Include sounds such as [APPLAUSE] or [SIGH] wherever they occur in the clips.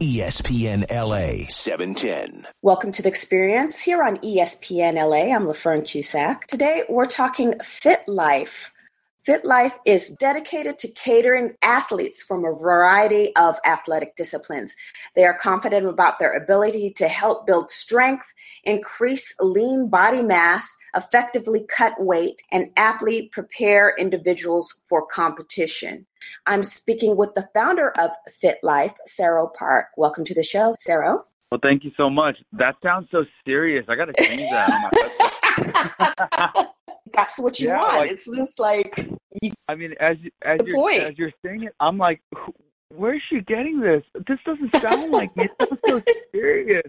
ESPN LA 710. Welcome to the experience here on ESPN LA. I'm LaFern Cusack. Today we're talking FITLFE. FITLFE is dedicated to catering athletes from a variety of athletic disciplines. They are confident about their ability to help build strength, increase lean body mass, effectively cut weight, and aptly prepare individuals for competition. I'm speaking with the founder of Fit Life, Serro Park. Welcome to the show, Serro. Well, thank you so much. That sounds so serious. I got to change that. [LAUGHS] That's what you Yeah, want. like- it's just like you, I mean, as as you're point. as you're saying it, I'm like, where's she getting this? This doesn't sound like me. It sounds so [LAUGHS] serious.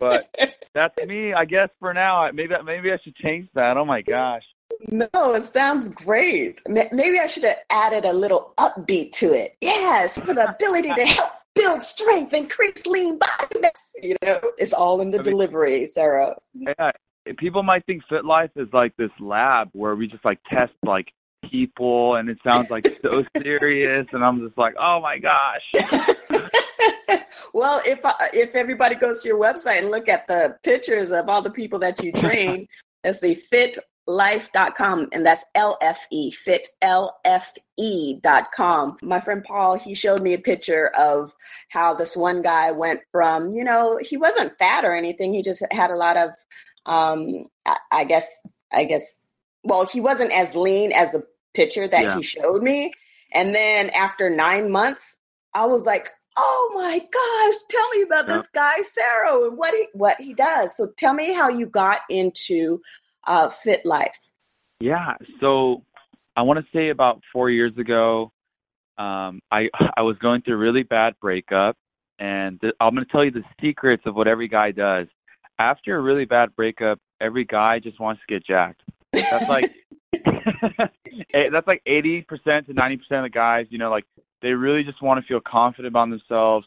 But that's me, I guess. For now, I- maybe maybe I should change that. Oh my gosh. no, it sounds great. Maybe I should have added a little upbeat to it. Yes, for the ability to help build strength, increase lean body mass. You know, it's all in the I mean- delivery, Serro. Yeah, people might think FITLFE is like this lab where we just like test like people, and it sounds like so [LAUGHS] serious, and I'm just like, oh my gosh. [LAUGHS] well, if uh, if everybody goes to your website and look at the pictures of all the people that you [LAUGHS] train, that's the fitlife.com and that's LFE, fit E dot com. My friend Paul, he showed me a picture of how this one guy went from, you know, he wasn't fat or anything. He just had a lot of, um, I, I guess, I guess, well, he wasn't as lean as the picture that Yeah. he showed me. And then after nine months, I was like, "Oh my gosh, tell me about this guy Serro and what he what he does." So tell me how you got into uh, FITLFE. Yeah. So I want to say about four years ago, um, I [LAUGHS] I was going through a really bad breakup, and th- I'm going to tell you the secrets of what every guy does. After a really bad breakup, every guy just wants to get jacked. That's like [LAUGHS] [LAUGHS] eh, that's like 80% to 90% of the guys. You know, like they really just want to feel confident about themselves.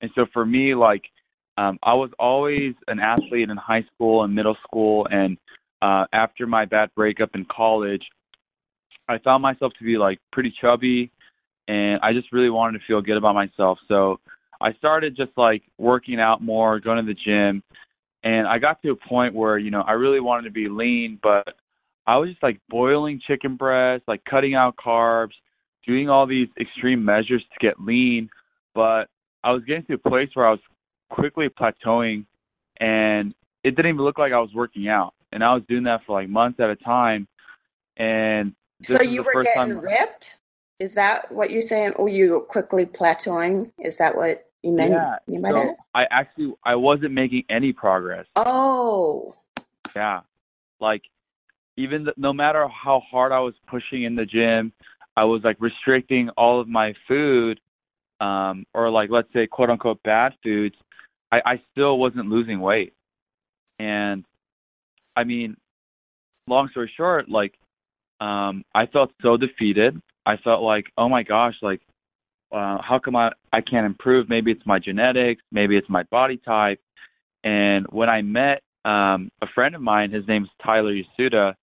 And so for me, like um, I was always an athlete in high school and middle school, and uh, after my bad breakup in college, I found myself to be like pretty chubby, and I just really wanted to feel good about myself. So I started just like working out more, going to the gym, and I got to a point where you know I really wanted to be lean, but I was just like boiling chicken breast, like cutting out carbs, doing all these extreme measures to get lean, but I was getting to a place where I was quickly plateauing, and it didn't even look like I was working out and I was doing that for like months at a time. And so you were getting time, ripped? Is that what you're saying? Or you were quickly plateauing? Is that what you meant? yeah. You by So? I actually I wasn't making any progress. Oh, Yeah, like even th- no matter how hard I was pushing in the gym, I was like restricting all of my food, um, or like let's say quote unquote bad foods. I, I still wasn't losing weight, and I mean, long story short, like um, I felt so defeated. I felt like, oh my gosh, like uh, how come I I can't improve? Maybe it's my genetics, maybe it's my body type. And when I met um, a friend of mine, his name's Tyler Yasuda.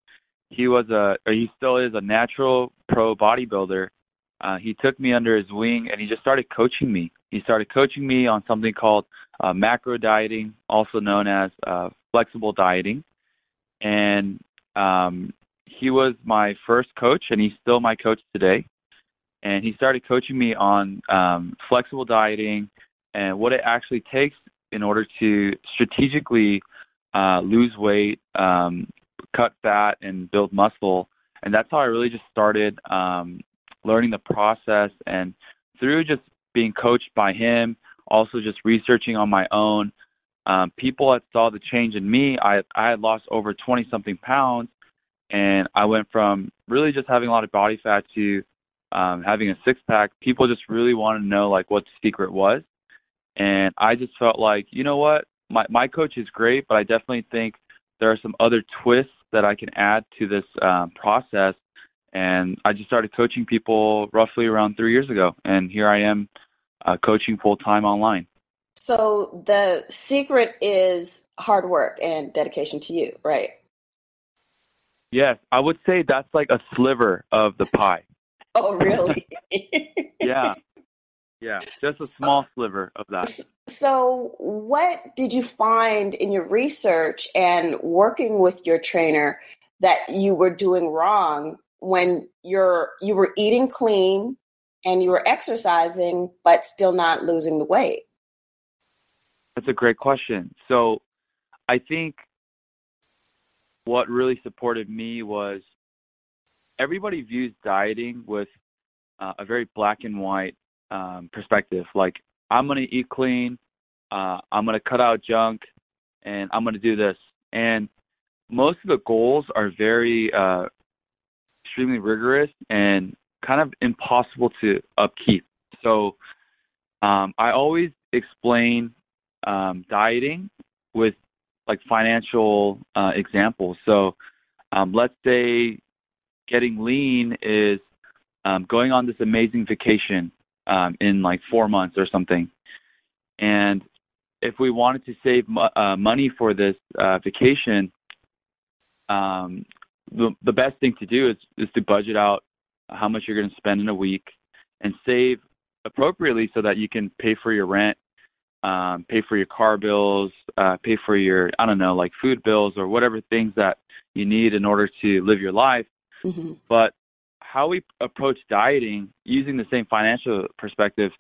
He was a, or he still is a natural pro bodybuilder. Uh, he took me under his wing and he just started coaching me. He started coaching me on something called uh, macro dieting, also known as uh, flexible dieting. And um, he was my first coach, and he's still my coach today. And he started coaching me on um, flexible dieting and what it actually takes in order to strategically uh, lose weight, um, cut fat, and build muscle. And that's how I really just started um, learning the process. And through just being coached by him, also just researching on my own, um, people that saw the change in me, I I had lost over 20 something pounds, and I went from really just having a lot of body fat to um, having a six pack. People just really wanted to know like what the secret was, and I just felt like you know what, my my coach is great, but I definitely think there are some other twists that I can add to this um, process. And I just started coaching people roughly around three years ago, and here I am uh, coaching full time online. So the secret is hard work and dedication to you, right? Yes, I would say that's like a sliver of the pie. Oh, really? [LAUGHS] [LAUGHS] Yeah. Yeah, just a small sliver of that. So, what did you find in your research and working with your trainer that you were doing wrong when you're you were eating clean and you were exercising but still not losing the weight? That's a great question. So, I think what really supported me was everybody views dieting with uh, a very black and white um, perspective. Like, I'm going to eat clean, uh, I'm going to cut out junk, and I'm going to do this. And most of the goals are very uh, extremely rigorous and kind of impossible to upkeep. So, um, I always explain um, dieting with like financial uh, examples. So, um, let's say getting lean is um, going on this amazing vacation um, in like four months or something. And if we wanted to save mo- uh, money for this uh, vacation, um, the, the best thing to do is, is to budget out how much you're going to spend in a week and save appropriately so that you can pay for your rent, um, pay for your car bills, uh, pay for your, I don't know, like food bills or whatever things that you need in order to live your life. Mm-hmm. But how we approach dieting using the same financial perspective,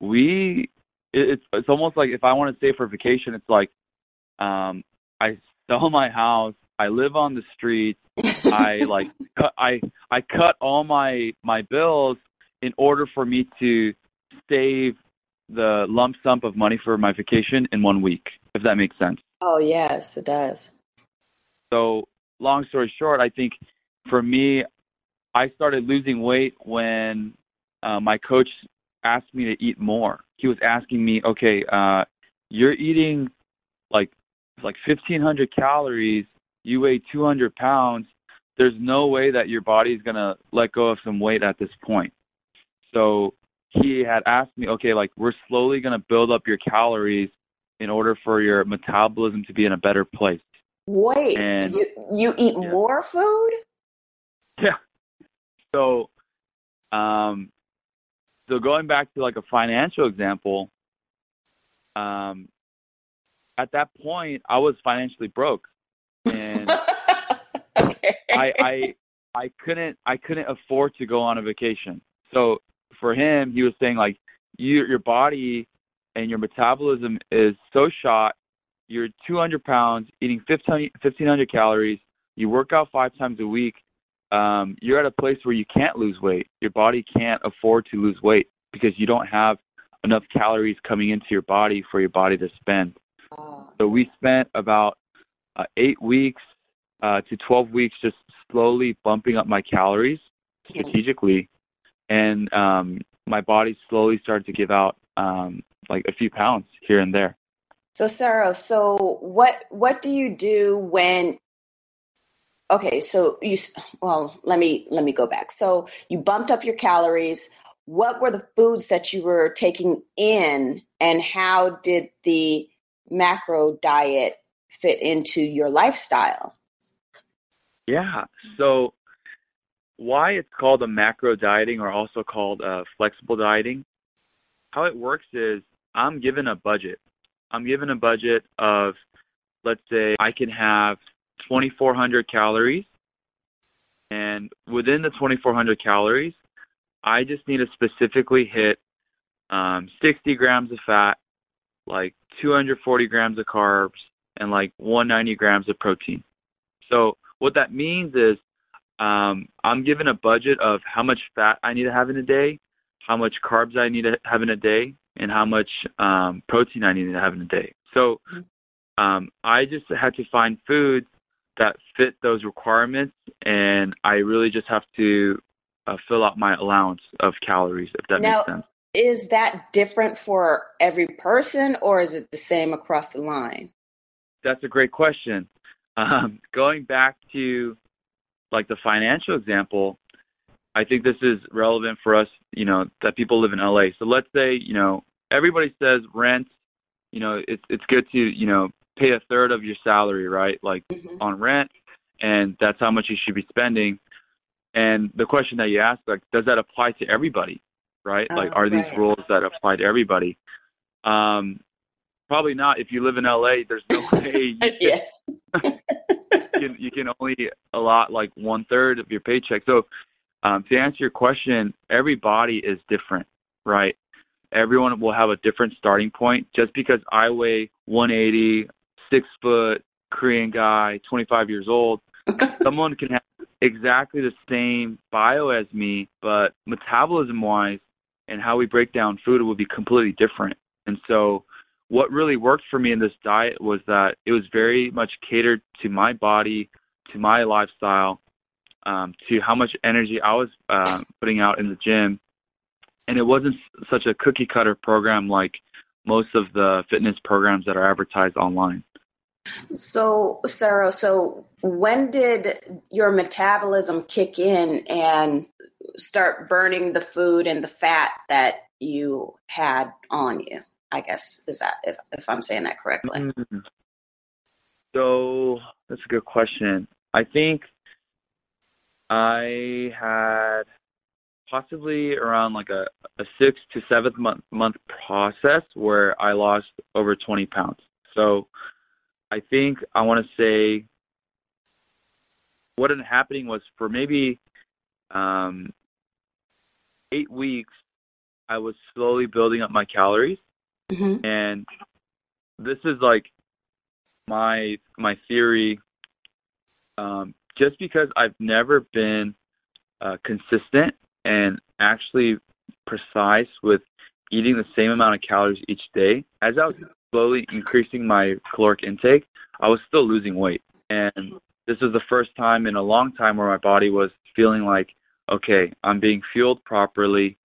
we it's it's almost like if I want to stay for vacation, it's like um I sell [LAUGHS] my house, I live on the street, I [LAUGHS] like cut, I I cut all my my bills in order for me to save the lump sum of money for my vacation in one week, if that makes sense. Oh yes, it does. So long story short, I think for me, I started losing weight when uh, my coach asked me to eat more. He was asking me, okay, uh, you're eating like like 1,500 calories. You weigh 200 pounds. There's no way that your body's gonna let go of some weight at this point. So he had asked me, okay, like we're slowly gonna build up your calories in order for your metabolism to be in a better place. Wait, and, you you eat yeah. more food? Yeah, so, um, so going back to like a financial example, um, at that point I was financially broke, and [LAUGHS] okay. I I I couldn't I couldn't afford to go on a vacation. So for him, he was saying like you your body and your metabolism is so shot. You're 200 pounds, eating 1500 calories. You work out five times a week um, you're at a place where you can't lose weight. Your body can't afford to lose weight because you don't have enough calories coming into your body for your body to spend. So we spent about uh, eight weeks uh, to 12 weeks just slowly bumping up my calories strategically, and um, my body slowly started to give out um, like a few pounds here and there. So Serro, so what what do you do when okay so you well let me let me go back. So you bumped up your calories. What were the foods that you were taking in and how did the macro diet fit into your lifestyle? Yeah. So why it's called a macro dieting or also called uh, flexible dieting how it works is i'm given a budget i'm given a budget of let's say i can have 2,400 calories. And within the 2,400 calories, I just need to specifically hit um, 60 grams of fat, like 240 grams of carbs, and like 190 grams of protein. So what that means is um, I'm given a budget of how much fat I need to have in a day, how much carbs I need to have in a day, and how much um, protein I need to have in a day. So um, I just had to find foods that fit those requirements, and I really just have to uh, fill out my allowance of calories, if that now, makes sense. Is that different for every person, or is it the same across the line? That's a great question. Um, going back to like the financial example, I think this is relevant for us, you know, that people live in LA. So let's say, you know, everybody says rent, you know, it's it's good to, you know, pay a third of your salary, right? Like mm-hmm. on rent, and that's how much you should be spending. And the question that you ask, like, does that apply to everybody, right? Oh, like, are these rules that apply to everybody? Um, probably not. If you live in LA, there's no [LAUGHS] way yes. Can, only allot like one third of your paycheck. So, um, to answer your question, every body is different, right? Everyone will have a different starting point. Just because I weigh 180, six foot, Korean guy, 25 years old, [LAUGHS] someone can have exactly the same bio as me, but metabolism wise and how we break down food will be completely different. And so, what really worked for me in this diet was that it was very much catered to my body, to my lifestyle, um, to how much energy I was uh, putting out in the gym. And it wasn't such a cookie cutter program like most of the fitness programs that are advertised online. So, Serro, so when did your metabolism kick in and start burning the food and the fat that you had on you? I guess is that if if I'm saying that correctly? Mm. So that's a good question. I think I had possibly around like a, a six to seventh month month process where I lost over 20 pounds. So I think I want to say what ended happening was for maybe um, eight weeks, I was slowly building up my calories hmm and this is like my my theory um just because i've never been uh consistent and actually precise with eating the same amount of calories each day as i was slowly increasing my caloric intake i was still losing weight. And this was the first time in a long time where my body was feeling like okay i'm being fueled properly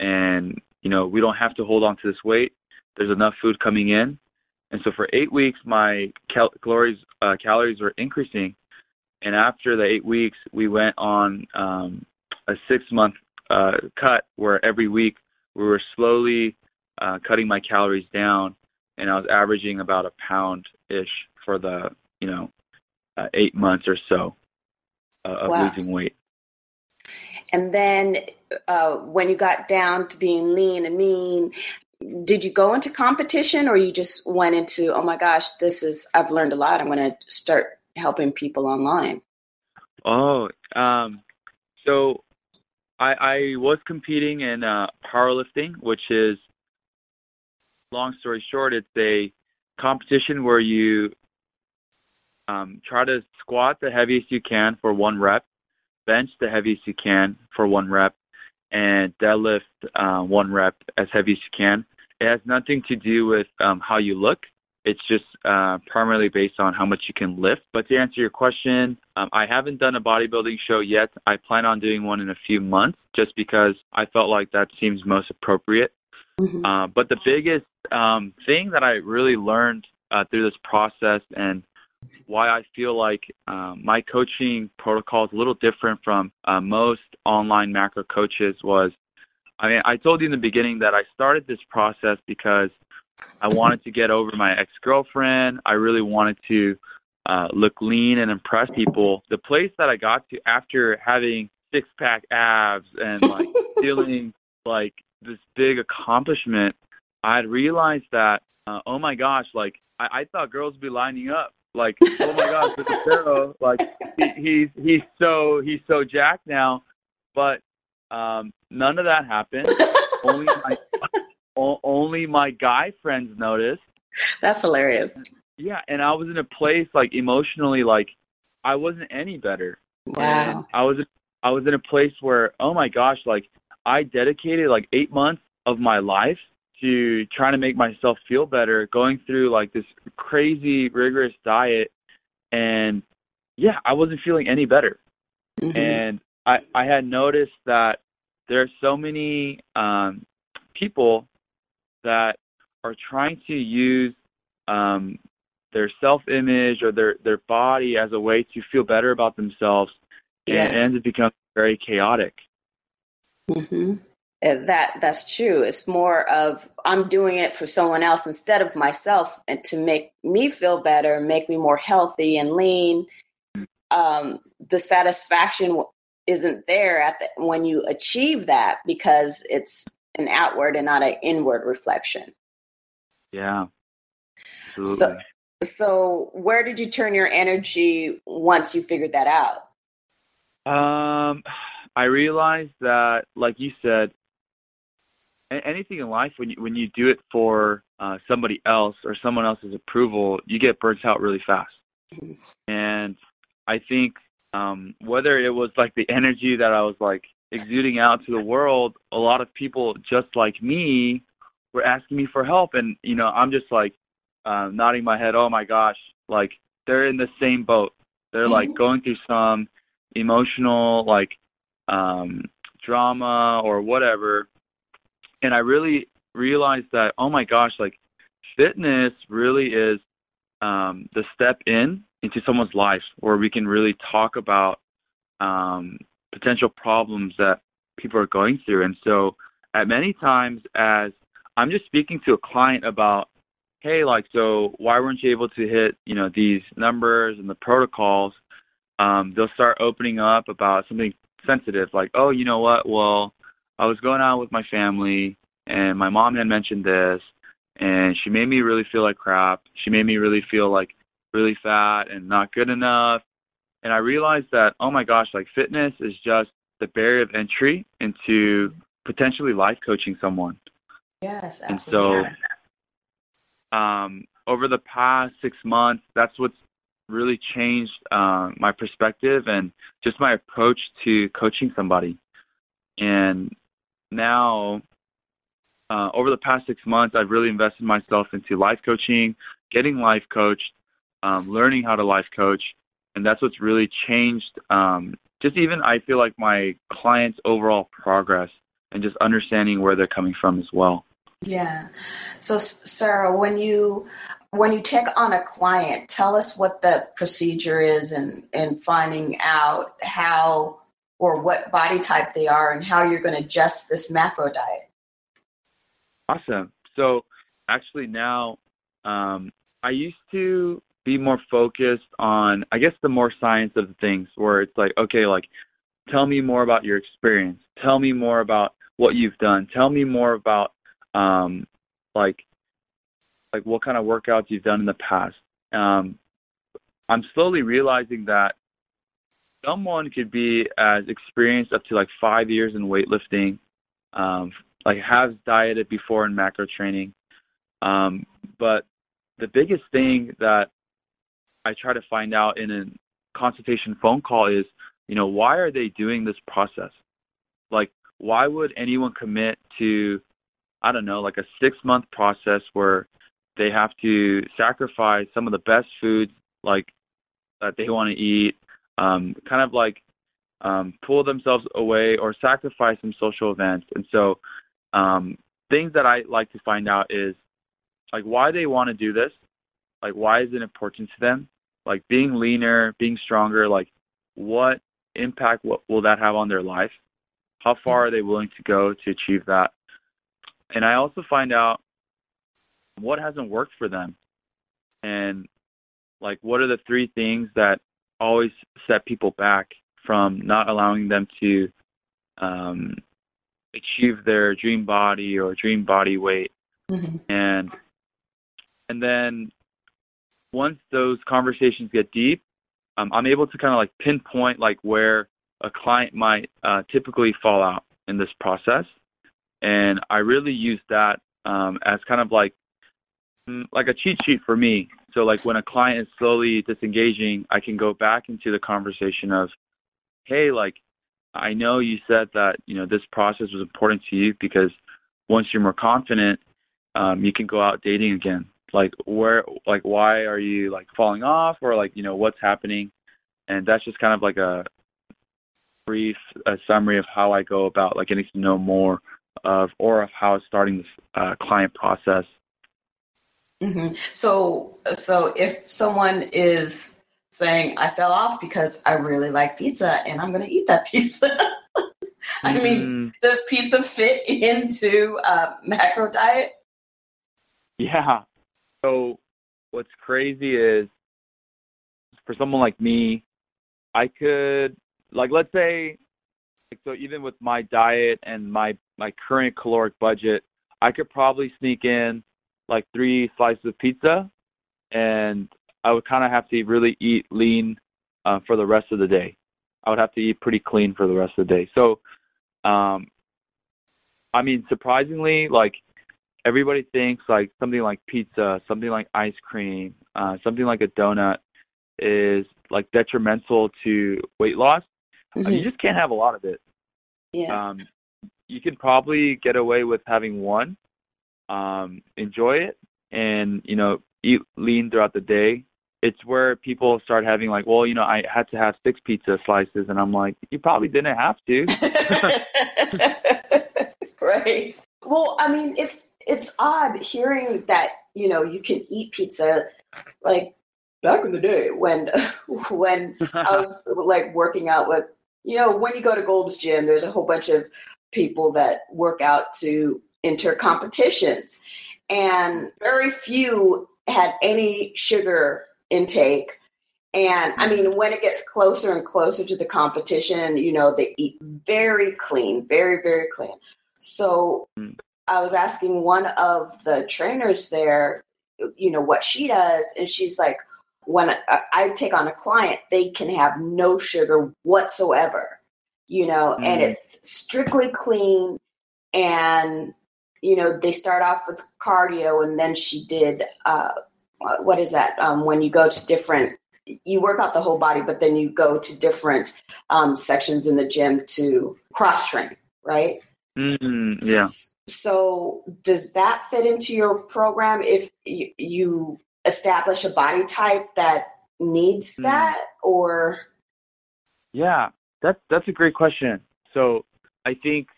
and you know we don't have to hold on to this weight. There's enough food coming in. And so for eight weeks my cal- calories uh, calories were increasing and after the eight weeks we went on um a six month uh cut where every week we were slowly uh cutting my calories down and i was averaging about a pound ish for the you know uh, eight months or so uh, of Wow. losing weight And then uh, when you got down to being lean and mean, did you go into competition or you just went into, oh my gosh, this is, I've learned a lot. I'm going to start helping people online? Oh, um, so I, I was competing in uh, powerlifting, which is, long story short, it's a competition where you um, try to squat the heaviest you can for one rep, bench the heaviest you can for one rep, and deadlift uh, one rep as heavy as you can. It has nothing to do with um, how you look. It's just uh, primarily based on how much you can lift. But to answer your question, um, I haven't done a bodybuilding show yet. I plan on doing one in a few months just because I felt like that seems most appropriate. Mhm. Uh, but the biggest um, thing that I really learned uh, through this process and why I feel like um, my coaching protocol is a little different from uh, most online macro coaches was I mean, I told you in the beginning that I started this process because I wanted to get over my ex girlfriend. I really wanted to uh, look lean and impress people. The place that I got to after having six pack abs and like [LAUGHS] feeling like this big accomplishment, I realized that, uh, oh my gosh, like I, I thought girls would be lining up. Like, oh my gosh, look at Pharaoh. Like he, he's he's so he's so jacked now, but um, none of that happened. [LAUGHS] only my o- only my guy friends noticed. That's hilarious. Yeah, and I was in a place like emotionally, like I wasn't any better. And Wow. I was I was in a place where oh my gosh, like I dedicated like eight months of my life to trying to make myself feel better, going through like this crazy rigorous diet, and yeah, I wasn't feeling any better. Mhm. And I I had noticed that there are so many um, people that are trying to use um, their self image or their their body as a way to feel better about themselves, and Yes. it ends up becoming very chaotic. hmm That that's true. It's more of I'm doing it for someone else instead of myself, and to make me feel better, make me more healthy and lean. Um, the satisfaction isn't there at the, when you achieve that because it's an outward and not an inward reflection. Yeah. Absolutely. So, so where did you turn your energy once you figured that out? Um, I realized that, like you said, anything in life when you when you do it for uh, somebody else or someone else's approval, you get burnt out really fast. Mm-hmm. And I think um, whether it was like the energy that I was like exuding out to the world, a lot of people just like me were asking me for help, and you know I'm just like uh, nodding my head. Oh my gosh, like they're in the same boat. They're like mm-hmm. going through some emotional like um drama or whatever and i really realized that oh my gosh like fitness really is um the step in into someone's life where we can really talk about um potential problems that people are going through and so at many times as i'm just speaking to a client about hey like so why weren't you able to hit you know these numbers and the protocols um, they'll start opening up about something sensitive, like, oh, you know what? Well, I was going out with my family, and my mom had mentioned this, and she made me really feel like crap. She made me really feel like really fat and not good enough. And I realized that, oh my gosh, like fitness is just the barrier of entry into potentially life coaching someone. Yes, absolutely. And so, um, over the past six months, that's what's really changed uh, my perspective and just my approach to coaching somebody. And now, uh, over the past six months, I've really invested myself into life coaching, getting life coached, um, learning how to life coach, and that's what's really changed. Um, just even I feel like my clients' overall progress and just understanding where they're coming from as well. Yeah. So, Serro, when you when you take on a client, tell us what the procedure is and in finding out how or what body type they are and how you're going to adjust this macro diet. Awesome. So actually now um, I used to be more focused on I guess the more science of things where it's like okay like tell me more about your experience. Tell me more about what you've done. Tell me more about um, like like what kind of workouts you've done in the past. Um, I'm slowly realizing that someone could be as experienced up to like five years in weightlifting, um, like has dieted before in macro training. Um, but the biggest thing that I try to find out in a consultation phone call is, you know, why are they doing this process? Like, why would anyone commit to, I don't know, like a six month process where they have to sacrifice some of the best foods like that they want to eat, um, kind of like um, pull themselves away or sacrifice some social events. And so, um, things that I like to find out is like why they want to do this, like why is it important to them, like being leaner, being stronger, like what impact what will that have on their life? How far are they willing to go to achieve that? And I also find out what hasn't worked for them and like what are the three things that always set people back from not allowing them to um, achieve their dream body or dream body weight mm-hmm. and and then once those conversations get deep um, i'm able to kind of like pinpoint like where a client might uh, typically fall out in this process and i really use that um, as kind of like Mm, like a cheat sheet for me. So like when a client is slowly disengaging, I can go back into the conversation of, hey, like I know you said that you know this process was important to you because once you're more confident, um, you can go out dating again. Like where, like why are you like falling off, or like you know what's happening, and that's just kind of like a brief a summary of how I go about like getting to know more of or of how starting this uh, client process Mm-hmm. So, so if someone is saying, "I fell off because I really like pizza and I'm going to eat that pizza," [LAUGHS] I mm-hmm. mean, does pizza fit into a macro diet? Yeah. So, what's crazy is for someone like me, I could like let's say like so even with my diet and my my current caloric budget, I could probably sneak in like three slices of pizza, and I would kind of have to really eat lean uh, for the rest of the day. I would have to eat pretty clean for the rest of the day. So, um, I mean, surprisingly, like everybody thinks like something like pizza, something like ice cream, uh, something like a donut is like detrimental to weight loss. Mhm. Uh, you just can't have a lot of it. yeah. Um, you can probably get away with having one, um, enjoy it, and you know eat lean throughout the day. It's where people start having like, well, you know, I had to have six pizza slices, and I'm like, you probably didn't have to. [LAUGHS] [LAUGHS] right. Well, I mean, it's it's odd hearing that you know you can eat pizza like back in the day when [LAUGHS] when I was [LAUGHS] like working out with you know when you go to Gold's Gym, there's a whole bunch of people that work out to enter competitions, and very few had any sugar intake. And I mean, when it gets closer and closer to the competition, you know, they eat very clean, very, very clean. So Mm. I was asking one of the trainers there, you know, what she does. And she's like, when I, I take on a client, they can have no sugar whatsoever, you know, and Mm. it's strictly clean. And, you know, they start off with cardio and then she did, uh, what is that? Um, when you go to different, you work out the whole body, but then you go to different um, sections in the gym to cross train, right? mm, yeah. So, does that fit into your program if you, you establish a body type that needs Hmm. that, or Yeah, that's that's a great question. So I think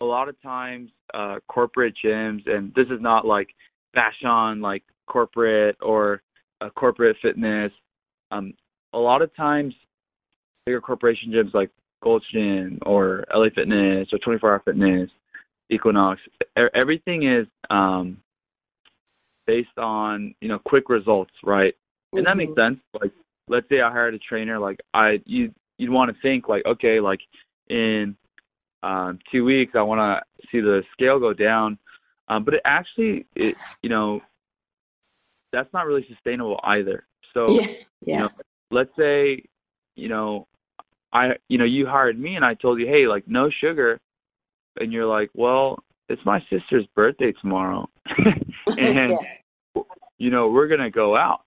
a lot of times uh, corporate gyms, and this is not like fashion, like corporate or uh, corporate fitness. Um, a lot of times, bigger corporation gyms like Gold's Gym or LA Fitness or 24 Hour Fitness, Equinox, everything is um, based on you know quick results, right? and that makes Mhm. sense. Like, let's say I hired a trainer, like I you you'd want to think like, okay, like in um, two weeks I want to see the scale go down, um, but it actually, it you know, that's not really sustainable either. So [LAUGHS] yeah, yeah, know, let's say, you know, I you know you hired me and I told you, hey, like no sugar, and you're like, well, it's my sister's birthday tomorrow, [LAUGHS] and you know we're gonna go out.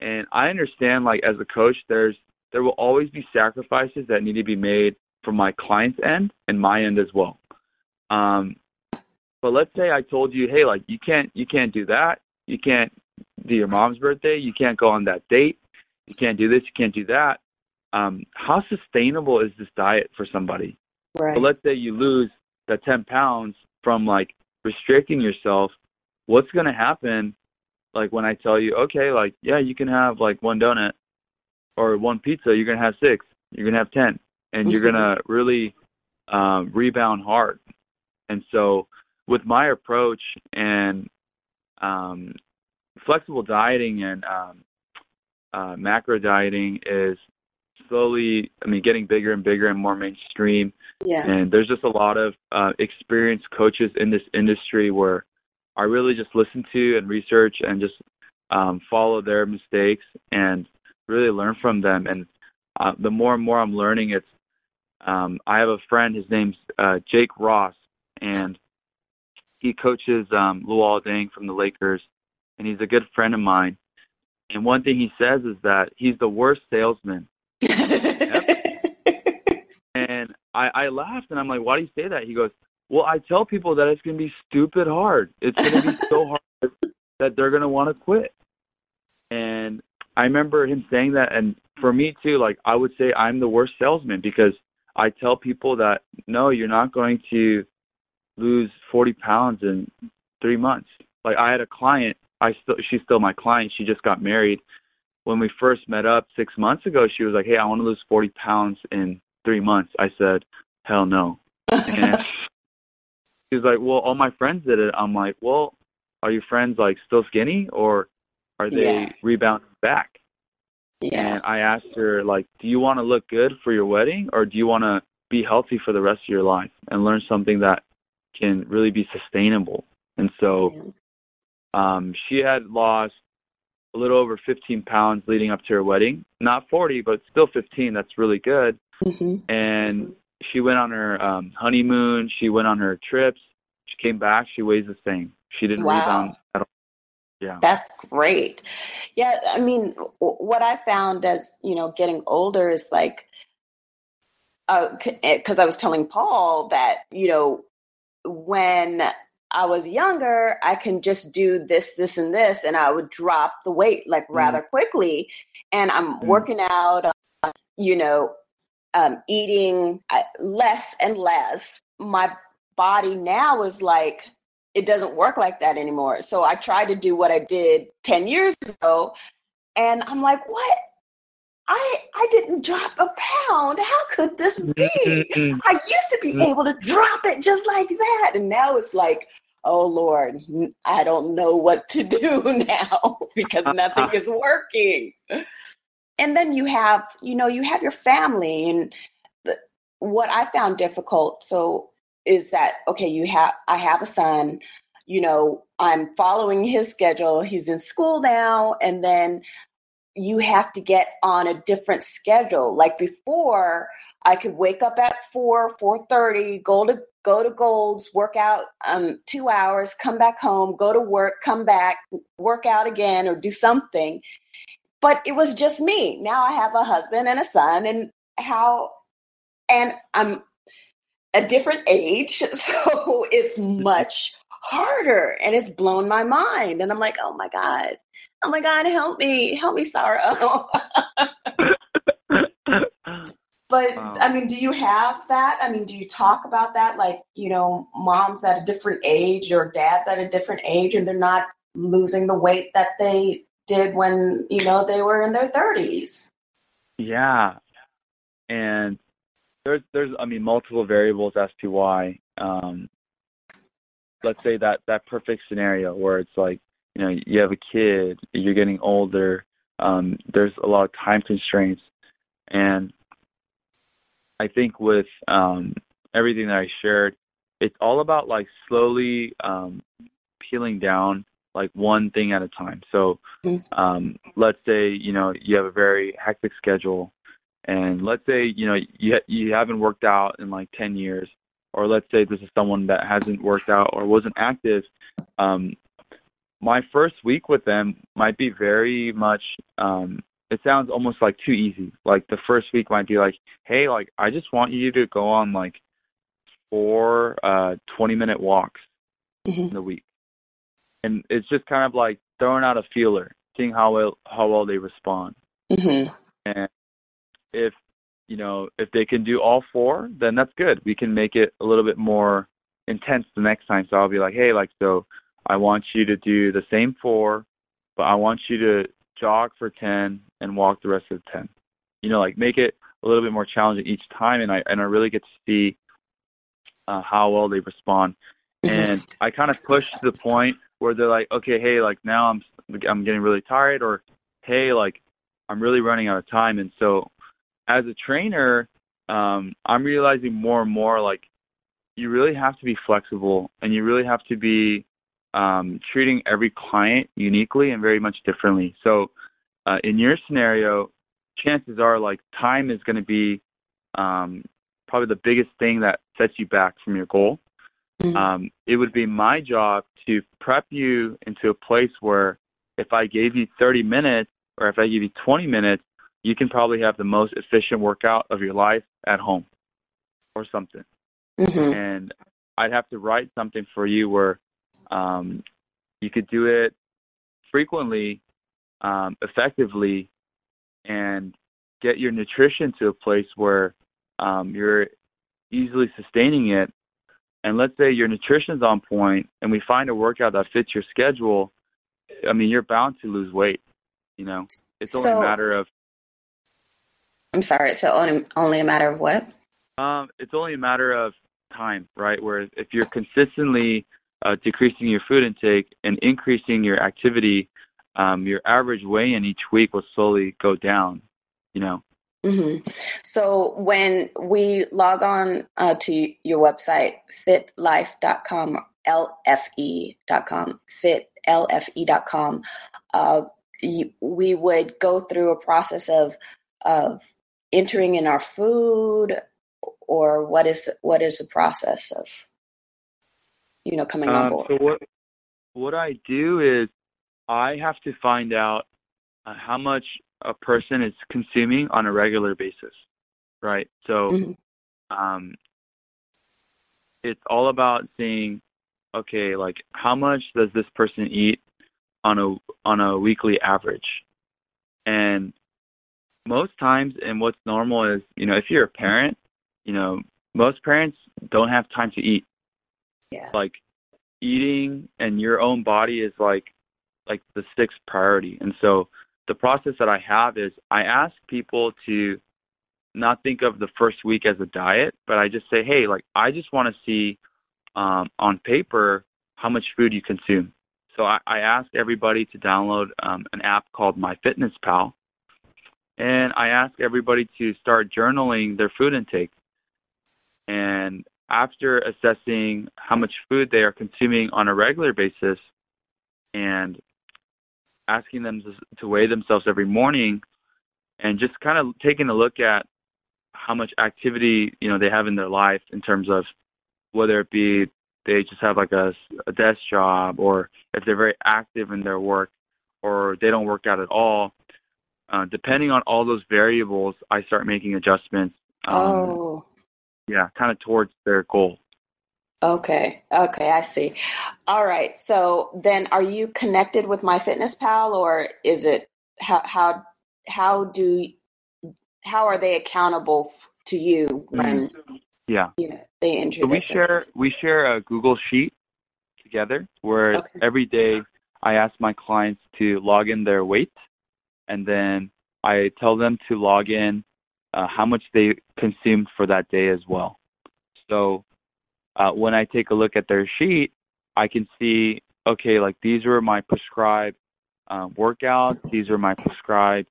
And i understand like as a coach there's there will always be sacrifices that need to be made from my client's end and my end as well. Um but let's say i told you hey like you can't you can't do that. You can't do your mom's birthday. You can't go on that date. You can't do this. You can't do that. Um how sustainable is this diet for somebody? Right. but let's say you lose the 10 pounds from like restricting yourself, what's going to happen like when I tell you, okay, like, yeah, you can have like one donut or one pizza, you're going to have six, you're going to have 10, and you're going [LAUGHS] to really um, rebound hard. And so with my approach and um, flexible dieting and um, uh, macro dieting is slowly, I mean, getting bigger and bigger and more mainstream yeah, and there's just a lot of uh, experienced coaches in this industry where I really just listen to and research and just um, follow their mistakes and really learn from them. And uh, the more and more I'm learning, it's um, I have a friend. His name's uh, Jake Ross, and he coaches um, Luol Deng from the Lakers, and he's a good friend of mine. And one thing he says is that he's the worst salesman [LAUGHS] and I, I laughed and I'm like, why do you say that? He goes, well, I tell people that it's going to be stupid hard. It's going to be so [LAUGHS] hard that they're going to want to quit. And I remember him saying that. And for me too, like I would say I'm the worst salesman because I tell people that, no, you're not going to lose 40 pounds in three months. Like I had a client, I still, she's still my client. She just got married. When we first met up six months ago, she was like, hey, I want to lose 40 pounds in three months. I said, hell no. And [LAUGHS] she was like, well, all my friends did it. I'm like, well, are your friends like still skinny or are they Yeah. rebounding back? yeah, And I asked her, like, do you want to look good for your wedding or do you want to be healthy for the rest of your life and learn something that can really be sustainable. And so um, she had lost a little over 15 pounds leading up to her wedding. Not 40, but still 15. That's really good. Mm-hmm. And she went on her um, honeymoon. She went on her trips. She came back. She weighs the same. She didn't Wow. rebound at all. Yeah. That's great. Yeah, I mean, w- what I found as you know, getting older is like, uh because I was telling Paul that you know, when I was younger, I can just do this, this, and this, and I would drop the weight like rather quickly. And I'm Mhm. working out, uh, you know, um, eating uh, less and less. My body now is like it doesn't work like that anymore. So I tried to do what I did 10 years ago and I'm like, "What? I I didn't drop a pound. How could this be? I used to be able to drop it just like that and now it's like, "Oh lord, I don't know what to do [LAUGHS] now because nothing [LAUGHS] is working." And then you have, you know, you have your family and the, what I found difficult so is that okay you have i have a son you know i'm following his schedule he's in school now and then you have to get on a different schedule like before i could wake up at 4 4.30 go to go to golds work out um, two hours come back home go to work come back work out again or do something but it was just me now i have a husband and a son and how and i'm a different age, [LAUGHS] so it's much harder and it's blown my mind. And I'm like, oh my God, oh my God, help me, help me, Serro. [LAUGHS] but Wow. I mean, do you have that? I mean, do you talk about that? Like, you know, mom's at a different age or dad's at a different age and they're not losing the weight that they did when, you know, they were in their 30s. Yeah, and there's there's I mean multiple variables as to why. Um, let's say that that perfect scenario where it's like you know you have a kid, you're getting older. Um, there's a lot of time constraints, and I think with um, everything that I shared, it's all about like slowly um, peeling down like one thing at a time. So Mm. um, let's say you know you have a very hectic schedule, and let's say you know you you haven't worked out in like 10 years, or let's say this is someone that hasn't worked out or wasn't active. Um, my first week with them might be very much. Um, it sounds almost like too easy. Like the first week might be like, hey, like I just want you to go on like four uh 20 minute walks Mhm. in the week. And it's just kind of like throwing out a feeler, seeing how well how well they respond. hmm And if you know, if they can do all four, then that's good. We can make it a little bit more intense the next time. So I'll be like, hey, like so I want you to do the same four, but I want you to jog for ten and walk the rest of the ten. You know, like make it a little bit more challenging each time and I and I really get to see uh, how well they respond. Mhm. And I kind of push to the point where they're like, okay, hey, like now I'm I'm getting really tired, or hey, like I'm really running out of time. And so, as a trainer, um, I'm realizing more and more like you really have to be flexible, and you really have to be um, treating every client uniquely and very much differently. So, uh, in your scenario, chances are like time is going to be um, probably the biggest thing that sets you back from your goal Mhm. um, it would be my job to prep you into a place where if I gave you 30 minutes or if I give you 20 minutes, you can probably have the most efficient workout of your life at home or something. Mhm. And I'd have to write something for you where um, you could do it frequently, um, effectively, and get your nutrition to a place where um, you're easily sustaining it and let's say your nutrition's on point and we find a workout that fits your schedule, I mean, you're bound to lose weight. You know, it's only So- a matter of I'm sorry, it's only only a matter of what? um, it's only a matter of time, right? Where if you're consistently uh, decreasing your food intake and increasing your activity, um, your average weigh-in each week will slowly go down. You know, Mm-hmm. So when we log on uh, to your website, fitlife.com, lfe.com, fitlfe.com, uh, you, we would go through a process of of entering in our food, or what is the, what is the process of you know coming on Um, board? so what what I do is I have to find out uh, how much a person is consuming on a regular basis, right? So Mhm. um, it's all about seeing, okay, like how much does this person eat on a on a weekly average, and most times, and what's normal is, you know, if you're a parent, you know, most parents don't have time to eat. Yeah. Like eating and your own body is like like the sixth priority. And so the process that I have is I ask people to not think of the first week as a diet, but I just say, hey, like I just want to see um, on paper how much food you consume. So I, I ask everybody to download um, an app called MyFitnessPal, and I ask everybody to start journaling their food intake. And after assessing how much food they are consuming on a regular basis and asking them to, weigh themselves every morning and just kind of taking a look at how much activity you know they have in their life in terms of whether it be they just have like a, a desk job or if they're very active in their work or they don't work out at all uh, depending on all those variables i start making adjustments um, oh. Yeah kind of towards their goal Okay. Okay, I see. All right. So then are you connected with MyFitnessPal or is it how how how do how are they accountable f- to you hmm. when yeah you know they enter So we share we share a Google sheet together where Okay. every day I ask my clients to log in their weight and then I tell them to log in uh, how much they consumed for that day as well. So uh, when I take a look at their sheet, I can see okay, like these were my prescribed um, workouts, these are my prescribed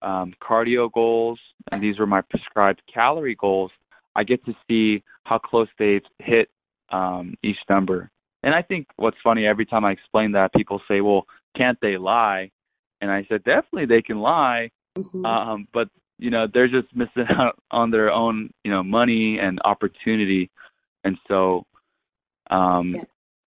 um, cardio goals, and these were my prescribed calorie goals. I get to see how close they've hit um, each number. And I think what's funny every time I explain that, people say, "Well, can't they lie?" And I said, "Definitely they can lie, Mhm. um, but you know they're just missing [LAUGHS] out on their own, you know, money and opportunity." And so, um, Yeah.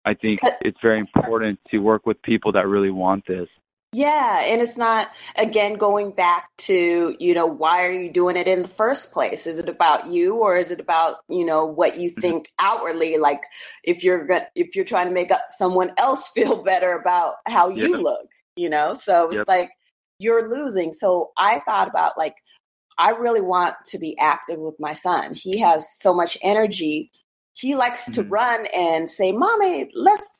I think it's very important to work with people that really want this. Yeah, and it's not again going back to, you know, why are you doing it in the first place? Is it about you or is it about, you know, what you think outwardly like if you're if you're trying to make someone else [LAUGHS] feel better about how you Yep. look, you know? So it's Yep. like you're losing. So I thought about like I really want to be active with my son. He has so much energy. He likes to Mhm. run and say, "Mommy, let's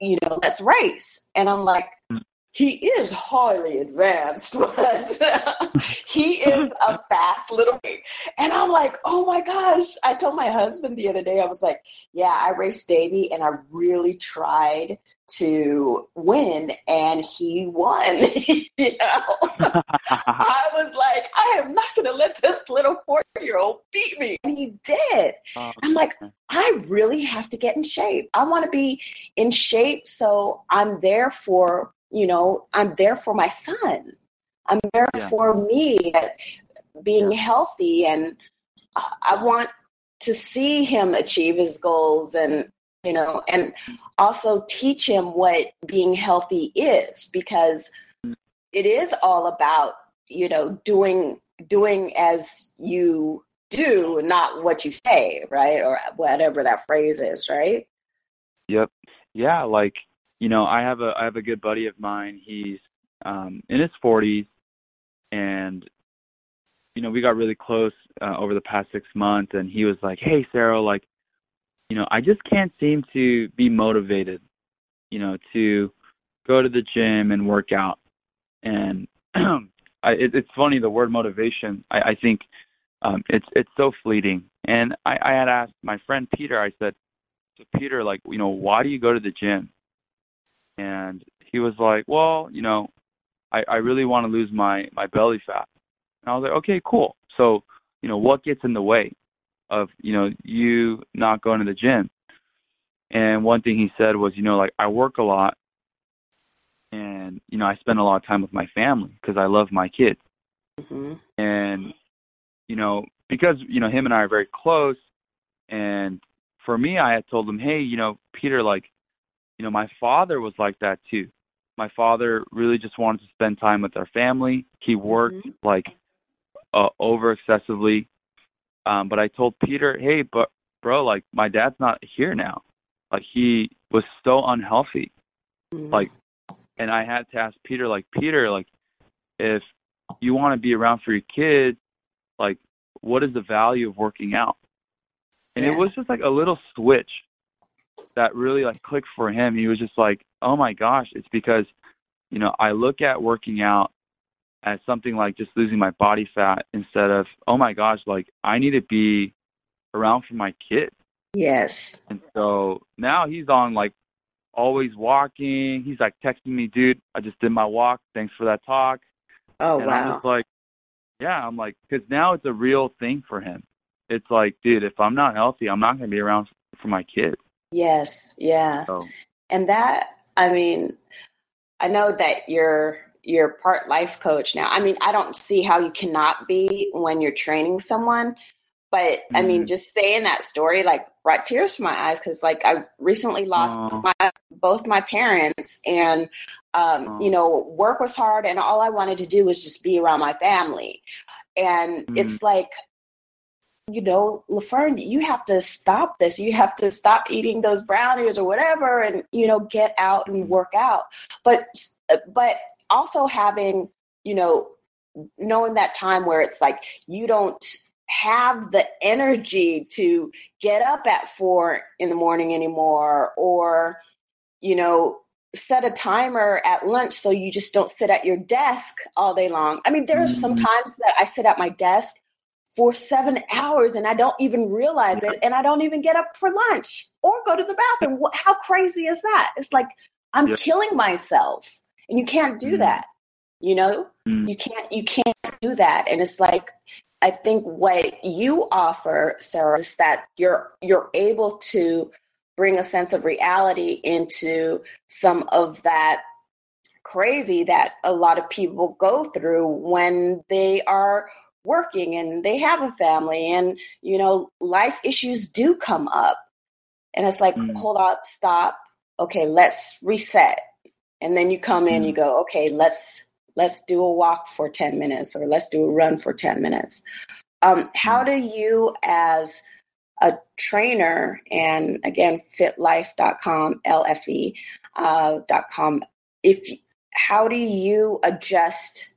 you know, let's race." And I'm like Mm. He is highly advanced, [LAUGHS] but he is a fast little kid. And I'm like, oh my gosh. I told my husband the other day, I was like, yeah, I raced Davy and I really tried to win and he won. [LAUGHS] you know? [LAUGHS] I was like, I am not gonna let this little four year old beat me. And he did. Um, I'm like, I really have to get in shape. I want to be in shape so I'm there for, you know, I'm there for my son. I'm there Yeah. for me at being healthy and I I want to see him achieve his goals and you know and also teach him what being healthy is because mm. it is all about you know doing doing as you do not what you say right or whatever that phrase is right Yep. Yeah, like you know, I have a I have a good buddy of mine. He's um in his 40s and you know, we got really close uh, over the past 6 months and he was like, "Hey, Serro, like you know, I just can't seem to be motivated, you know, to go to the gym and work out." And [CLEARS THROAT] I it, it's funny the word motivation. I I think um it's it's so fleeting. And I I had asked my friend Peter. I said, "So Peter, like, you know, why do you go to the gym?" And he was like, "Well, you know, I I really want to lose my my belly fat." And I was like, okay, cool. So, you know, what gets in the way of, you know, you not going to the gym? And one thing he said was, you know, like I work a lot and, you know, I spend a lot of time with my family because I love my kids. Mm-hmm. And, you know, because, you know, him and I are very close and for me, I had told him, hey, you know, Peter, like, you know, my father was like that too. My father really just wanted to spend time with our family. He worked Mm-hmm. like uh, over excessively. Um, but I told Peter, hey, but bro, like my dad's not here now. Like he was so unhealthy. Mhm. Like, and I had to ask Peter, like, Peter, like, if you want to be around for your kids, like, what is the value of working out? And Yeah. it was just like a little switch that really like clicked for him. He was just like, oh my gosh, it's because, you know, I look at working out as something like just losing my body fat instead of, oh my gosh, like I need to be around for my kids. yes. And so now he's on like always walking. He's like texting me, dude, I just did my walk. Thanks for that talk. Oh and I'm wow. just like, yeah, I'm like, because now it's a real thing for him. It's like, dude, if I'm not healthy, I'm not going to be around for my kids. Yes. Yeah. So, And that, I mean, I know that you're you're part life coach now. I mean, I don't see how you cannot be when you're training someone. But I mean, Mhm. just saying that story like brought tears to my eyes because like I recently lost Aw. my both my parents and um, you know, work was hard and all I wanted to do was just be around my family. And Mm. it's like you know, LaFern, you have to stop this. You have to stop eating those brownies or whatever, and you know, get out and work out. But but also having you know, knowing that time where it's like you don't have the energy to get up at four in the morning anymore, or you know, set a timer at lunch so you just don't sit at your desk all day long. I mean, there are some Mhm. times that I sit at my desk for seven hours and I don't even realize it and I don't even get up for lunch or go to the bathroom. How crazy is that? It's like I'm Yeah. killing myself and you can't do Mhm. that. You know, Mm. you can't, you can't do that. And it's like, I think what you offer, Serro, is that you're, you're able to bring a sense of reality into some of that crazy that a lot of people go through when they are working and they have a family and you know life issues do come up and it's like Mm. hold up stop okay let's reset and then you come in Mm. you go okay let's let's do a walk for 10 minutes or let's do a run for 10 minutes um, how Mm. do you as a trainer and again fitlfe.com lfe uh, dot com if how do you adjust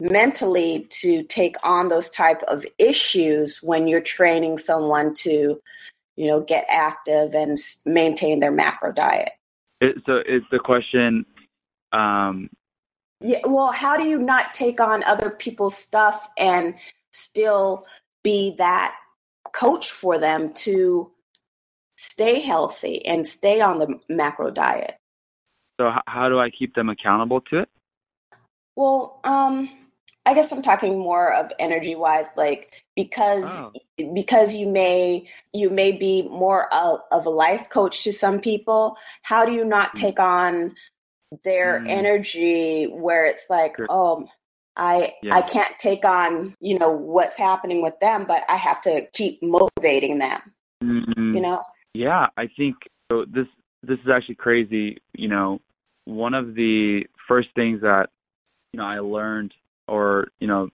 mentally to take on those type of issues when you're training someone to you know get active and maintain their macro diet It, so is the question, um, yeah well how do you not take on other people's stuff and still be that coach for them to stay healthy and stay on the macro diet so how do I keep them accountable to it? Well, um, I guess I'm talking more of energy wise, like because Oh. because you may you may be more of, of a life coach to some people. How do you not Mm. take on their Mm. energy where it's like, Sure. oh, I Yeah. I can't take on you know what's happening with them, but I have to keep motivating them. Mm. You know, Yeah, I think so. This this is actually crazy. You know, one of the first things that you know I learned, or you know,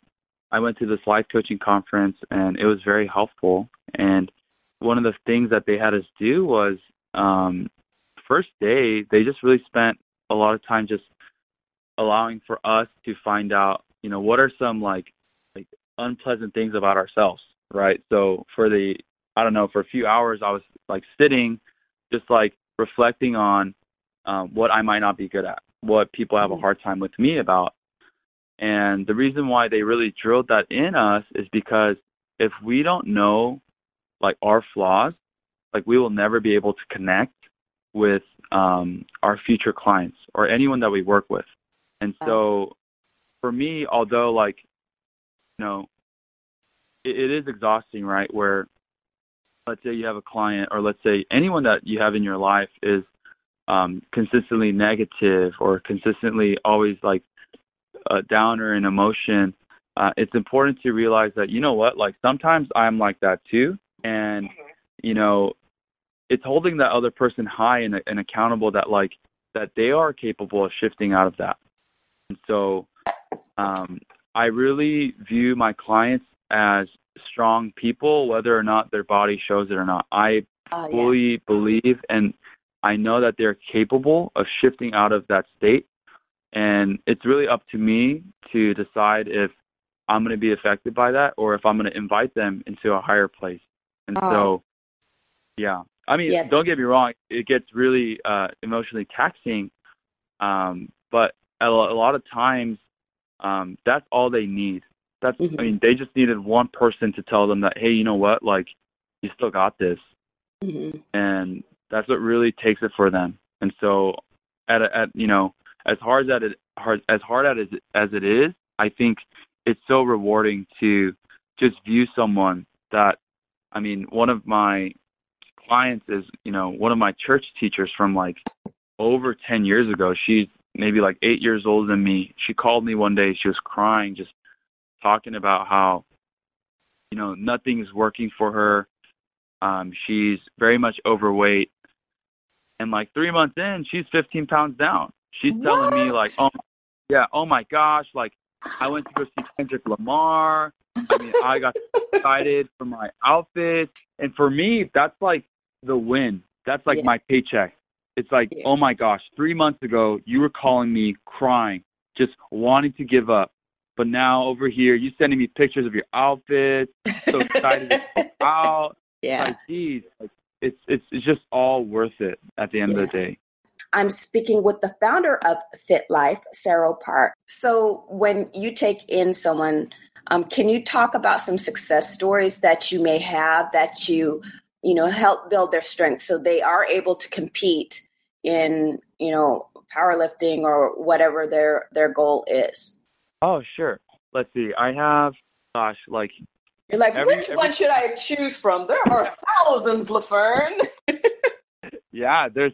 I went to this life coaching conference and it was very helpful. And one of the things that they had us do was, um, first day they just really spent a lot of time just allowing for us to find out, you know, what are some like like unpleasant things about ourselves, right? So for the I don't know, for a few hours I was like sitting just like reflecting on um, what I might not be good at, what people have a Mhm. hard time with me about. And the reason why they really drilled that in us is because if we don't know like our flaws, like we will never be able to connect with um, our future clients or anyone that we work with. And so for me, although like you know, it, it is exhausting, right? Where let's say you have a client, or let's say anyone that you have in your life is um, consistently negative or consistently always like a downer in emotion. Uh, it's important to realize that you know what, like sometimes I'm like that too, and you know, it's holding that other person high and, and accountable that like that they are capable of shifting out of that. And so, um, I really view my clients as strong people, whether or not their body shows it or not. I uh, fully yeah. believe and I know that they're capable of shifting out of that state. And it's really up to me to decide if I'm going to be affected by that or if I'm going to invite them into a higher place. And oh. so, yeah. I mean, yeah. don't get me wrong, it gets really uh, emotionally taxing. Um, but a, a lot of times, um, that's all they need. That's mm-hmm. I mean, they just needed one person to tell them that, hey, you know what, like you still got this, mm-hmm. and that's what really takes it for them. And so, at at you know, as hard as it hard as hard as it, as it is, I think it's so rewarding to just view someone that, I mean, one of my clients is you know one of my church teachers from like over 10 years ago. She's maybe like eight years older than me. She called me one day. She was crying, just talking about how you know nothing's working for her. Um, she's very much overweight, and like three months in, she's 15 pounds down. She's what? telling me like, oh yeah, oh my gosh, like I went to go see Kendrick Lamar. I mean, I got excited for my outfit, and for me, that's like the win. That's like yeah. my paycheck. It's like, yeah. oh my gosh, three months ago you were calling me crying, just wanting to give up. But now over here, you sending me pictures of your outfits, so excited to go [LAUGHS] out. Yeah. Like, geez, like, it's it's it's just all worth it at the end yeah. of the day. I'm speaking with the founder of Fit Life, Serro Park. So when you take in someone, um, can you talk about some success stories that you may have that you, you know, help build their strength so they are able to compete in, you know, powerlifting or whatever their their goal is? Oh, sure. Let's see. I have, gosh, like. You're like, every, which every... one should I choose from? There are thousands, LaFern. [LAUGHS] yeah, there's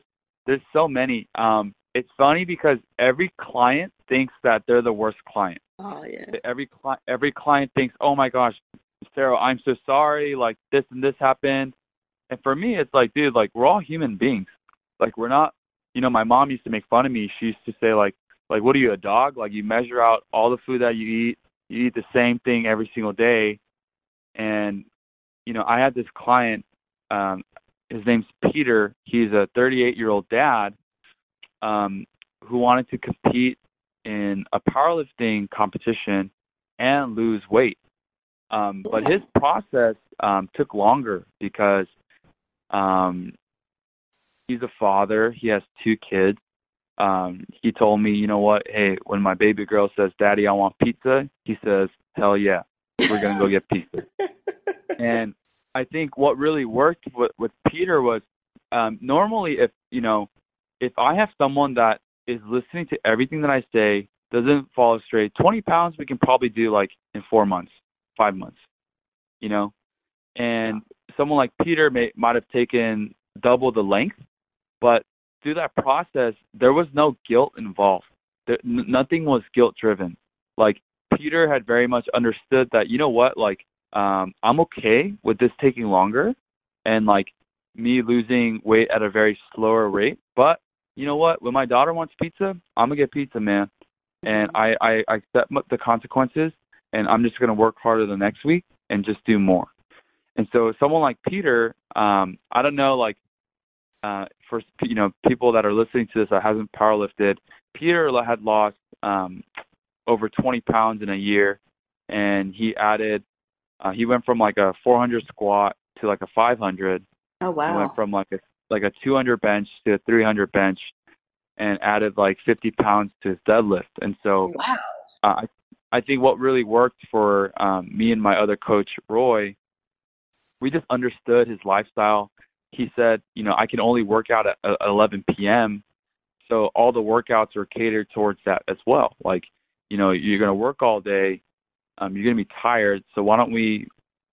there's so many. Um, it's funny because every client thinks that they're the worst client. Oh yeah. Every client, every client thinks, "Oh my gosh, Serro, I'm so sorry. Like this and this happened." And for me, it's like, dude, like we're all human beings. Like we're not. You know, my mom used to make fun of me. She used to say, like, like what are you a dog like you measure out all the food that you eat you eat the same thing every single day and you know i had this client um his name's peter he's a 38 year old dad um who wanted to compete in a powerlifting competition and lose weight um but his process um took longer because um he's a father he has two kids um, he told me, you know what? Hey, when my baby girl says, "Daddy, I want pizza," he says, "Hell yeah, we're gonna go get pizza." [LAUGHS] and I think what really worked with, with Peter was um, normally if you know if I have someone that is listening to everything that I say, doesn't follow straight, 20 pounds we can probably do like in four months, five months, you know. And someone like Peter may might have taken double the length, but through that process, there was no guilt involved. There, n- nothing was guilt driven. Like Peter had very much understood that you know what, like um, I'm okay with this taking longer, and like me losing weight at a very slower rate. But you know what, when my daughter wants pizza, I'm gonna get pizza, man, and I I, I accept the consequences, and I'm just gonna work harder the next week and just do more. And so someone like Peter, um, I don't know, like uh, for you know people that are listening to this that hasn't powerlifted, Peter had lost um, over 20 pounds in a year, and he added. Uh, he went from like a 400 squat to like a 500. Oh wow! He went from like a like a 200 bench to a 300 bench, and added like 50 pounds to his deadlift. And so, wow. Uh, I I think what really worked for um, me and my other coach Roy, we just understood his lifestyle he said, you know, I can only work out at 11 p.m. So all the workouts are catered towards that as well. Like, you know, you're going to work all day. Um, you're going to be tired. So why don't we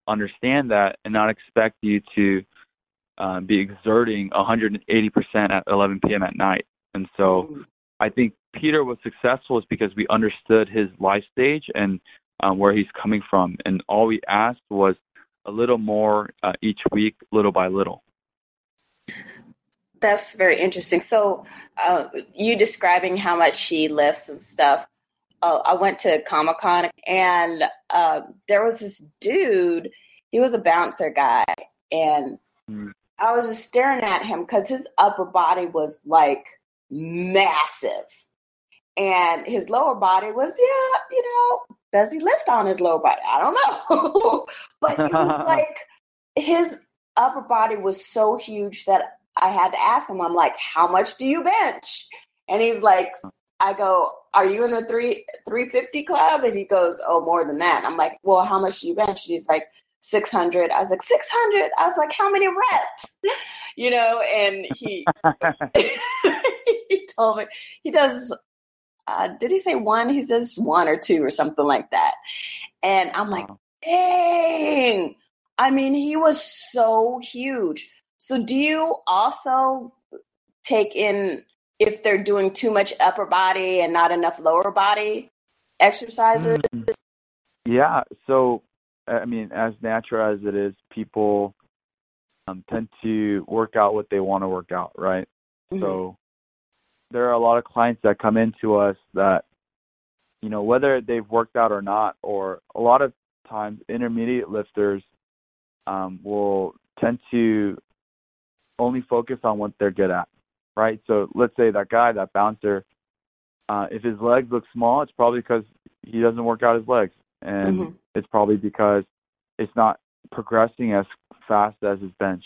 understand that and not expect you to um, be exerting 180% at 11 p.m. at night. And so mm-hmm. I think Peter was successful is because we understood his life stage and um, where he's coming from. And all we asked was a little more uh, each week, little by little. That's very interesting. So, uh, you describing how much she lifts and stuff. Uh, I went to Comic Con and uh, there was this dude. He was a bouncer guy, and mm. I was just staring at him because his upper body was like massive. And his lower body was, yeah, you know, does he lift on his lower body? I don't know. [LAUGHS] but it was [LAUGHS] like his upper body was so huge that I had to ask him, I'm like, how much do you bench? And he's like, I go, are you in the three 350 club? And he goes, oh, more than that. I'm like, well, how much do you bench? And he's like, 600. I was like, 600? I was like, how many reps? [LAUGHS] You know, and he, [LAUGHS] he told me he does, uh, did he say one? He does one or two or something like that. And I'm like, dang. I mean, he was so huge. So do you also take in if they're doing too much upper body and not enough lower body exercises? Mm. Yeah. So I mean, as natural as it is, people um, tend to work out what they want to work out, right? Mm-hmm. So there are a lot of clients that come into us that, you know, whether they've worked out or not, or a lot of times intermediate lifters um, will tend to only focus on what they're good at, right? So let's say that guy, that bouncer, uh, if his legs look small, it's probably because he doesn't work out his legs and mm-hmm. it's probably because it's not progressing as fast as his bench.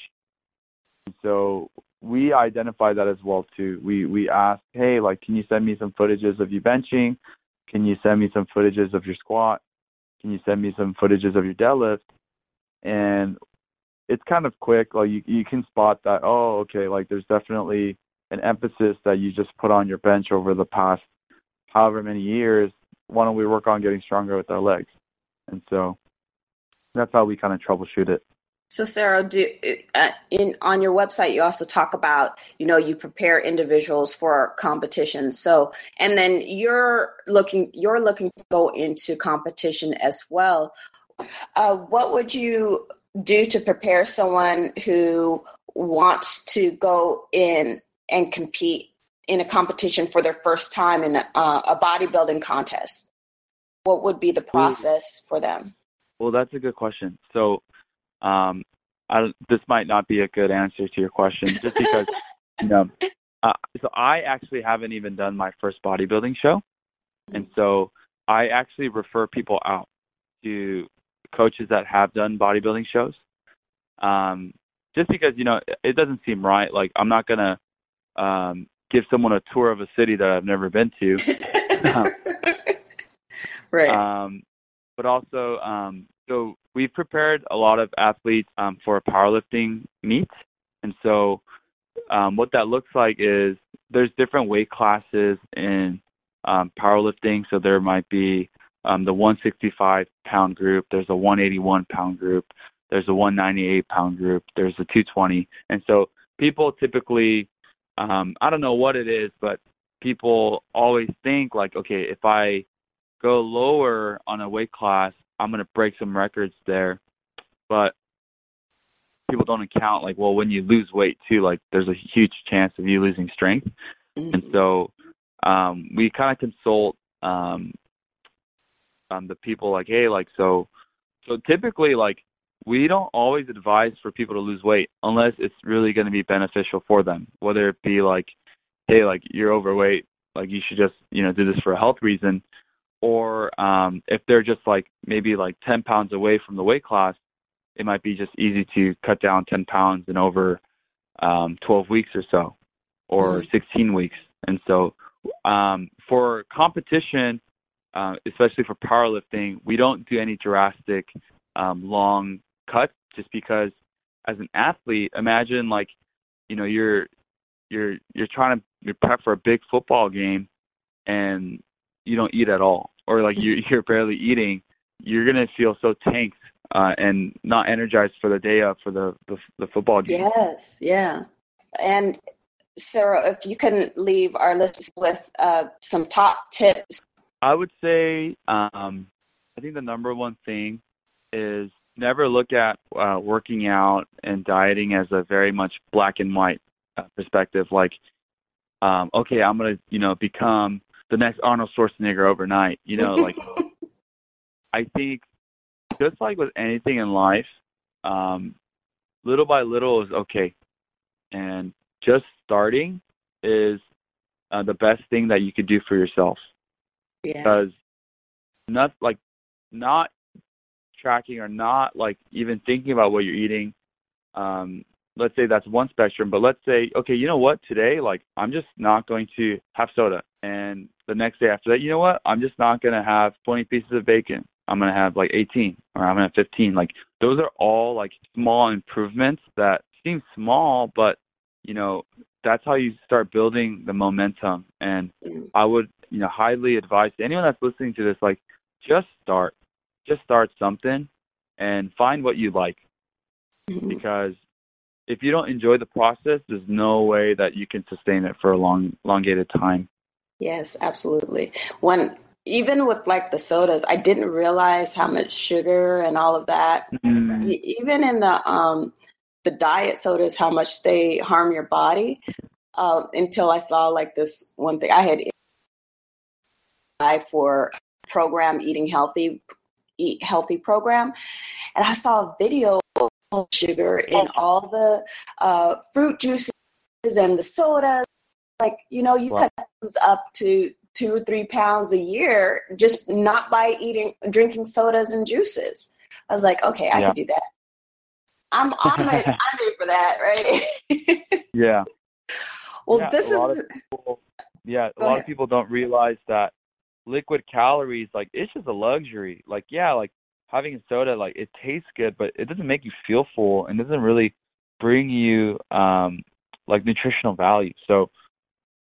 So we identify that as well too. We we ask, hey, like, can you send me some footages of you benching? Can you send me some footages of your squat? Can you send me some footages of your deadlift? And it's kind of quick. Like you you can spot that. Oh, okay. Like there's definitely an emphasis that you just put on your bench over the past however many years why don't we work on getting stronger with our legs? And so that's how we kind of troubleshoot it. So, Serro, do, uh, in on your website, you also talk about you know you prepare individuals for competition. So, and then you're looking you're looking to go into competition as well. Uh, what would you do to prepare someone who wants to go in and compete in a competition for their first time in a, uh, a bodybuilding contest? What would be the process for them? Well, that's a good question. So, um, I, this might not be a good answer to your question, just because [LAUGHS] you know. Uh, so I actually haven't even done my first bodybuilding show, and so I actually refer people out to coaches that have done bodybuilding shows. Um, just because you know it doesn't seem right. Like I'm not gonna um, give someone a tour of a city that I've never been to. [LAUGHS] right. Um, but also, um, so we've prepared a lot of athletes um, for a powerlifting meet, and so um, what that looks like is there's different weight classes in um, powerlifting. So there might be um, the 165 pound group, there's a 181 pound group, there's a 198 pound group, there's a 220, and so people typically um, I don't know what it is, but people always think like, okay, if I go lower on a weight class, I'm gonna break some records there. But people don't account like, well, when you lose weight too, like there's a huge chance of you losing strength. Mm-hmm. And so um we kind of consult um um the people like, hey, like so so typically like we don't always advise for people to lose weight unless it's really going to be beneficial for them. Whether it be like, hey, like you're overweight, like you should just you know do this for a health reason, or um, if they're just like maybe like 10 pounds away from the weight class, it might be just easy to cut down 10 pounds in over um, 12 weeks or so, or mm-hmm. 16 weeks. And so um, for competition, uh, especially for powerlifting, we don't do any drastic um, long cut just because as an athlete, imagine like, you know, you're you're you're trying to you're prep for a big football game and you don't eat at all or like you [LAUGHS] you're barely eating you're gonna feel so tanked uh, and not energized for the day up for the, the the football game. Yes, yeah. And Serro, if you can leave our listeners with uh, some top tips. I would say um, I think the number one thing is never look at uh, working out and dieting as a very much black and white uh, perspective. Like, um, okay, I'm gonna you know become the next Arnold Schwarzenegger overnight. You know, like [LAUGHS] I think just like with anything in life, um, little by little is okay, and just starting is uh, the best thing that you could do for yourself. Yeah. Because not like not tracking or not like even thinking about what you're eating. Um, let's say that's one spectrum, but let's say, okay, you know what, today, like, I'm just not going to have soda. And the next day after that, you know what, I'm just not going to have 20 pieces of bacon. I'm going to have like 18 or I'm going to have 15. Like, those are all like small improvements that seem small, but, you know, that's how you start building the momentum. And Mm. I would, you know, highly advise anyone that's listening to this, like, just start, just start something and find what you like Mhm. because if you don't enjoy the process, there's no way that you can sustain it for a long, elongated time. Yes, absolutely. When even with like the sodas, I didn't realize how much sugar and all of that. Mm, E- Even in the um the diet sodas, how much they harm your body. Um, until I saw like this one thing I had for program eating healthy, eat healthy program, and I saw a video of sugar in all the uh, fruit juices and the sodas. Like you know, you Wow. cut those up to two or three pounds a year just not by eating drinking sodas and juices. I was like, okay, I Yeah. can do that. I'm [LAUGHS] I'm I'm ready for that, right? yeah. [LAUGHS] well, Yeah, this is people, yeah, a Go lot ahead. of people don't realize that liquid calories, like, it's just a luxury. Like, yeah, like having a soda, like, it tastes good, but it doesn't make you feel full and doesn't really bring you, um, like nutritional value. So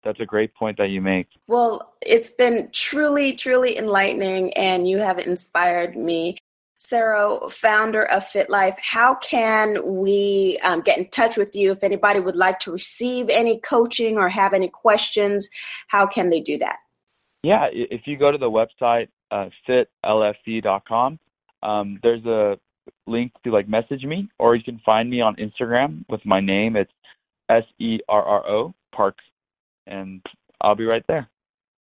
that's a great point that you make. well, it's been truly, truly enlightening, and you have inspired me. Serro, founder of FITLFE, how can we um, get in touch with you if anybody would like to receive any coaching or have any questions? How can they do that? Yeah, if you go to the website uh, fitlfe.com, um, there's a link to like message me, or you can find me on Instagram with my name. It's S E R R O Park, and I'll be right there.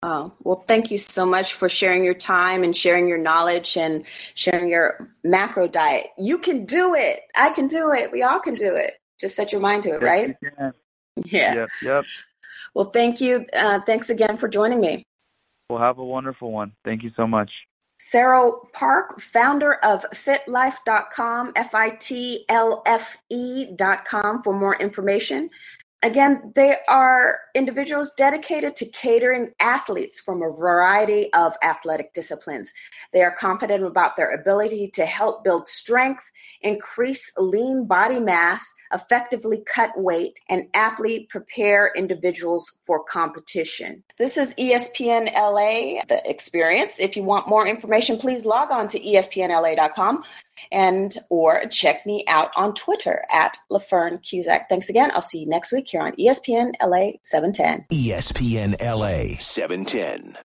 Oh, well, thank you so much for sharing your time and sharing your knowledge and sharing your macro diet. You can do it. I can do it. We all can do it. Just set your mind to it, right? Yes, you can. Yeah. Yep, yep. Well, thank you. Uh, thanks again for joining me. Well, have a wonderful one. Thank you so much. Serro Park, founder of fitlfe.com, F I T L F E.com for more information. Again, they are individuals dedicated to catering athletes from a variety of athletic disciplines. They are confident about their ability to help build strength, increase lean body mass, effectively cut weight, and aptly prepare individuals for competition. This is ESPN LA, the experience. If you want more information, please log on to espnla.com and or check me out on Twitter at LaFern Cusack. Thanks again. I'll see you next week here on ESPN LA 710. ESPN LA 710.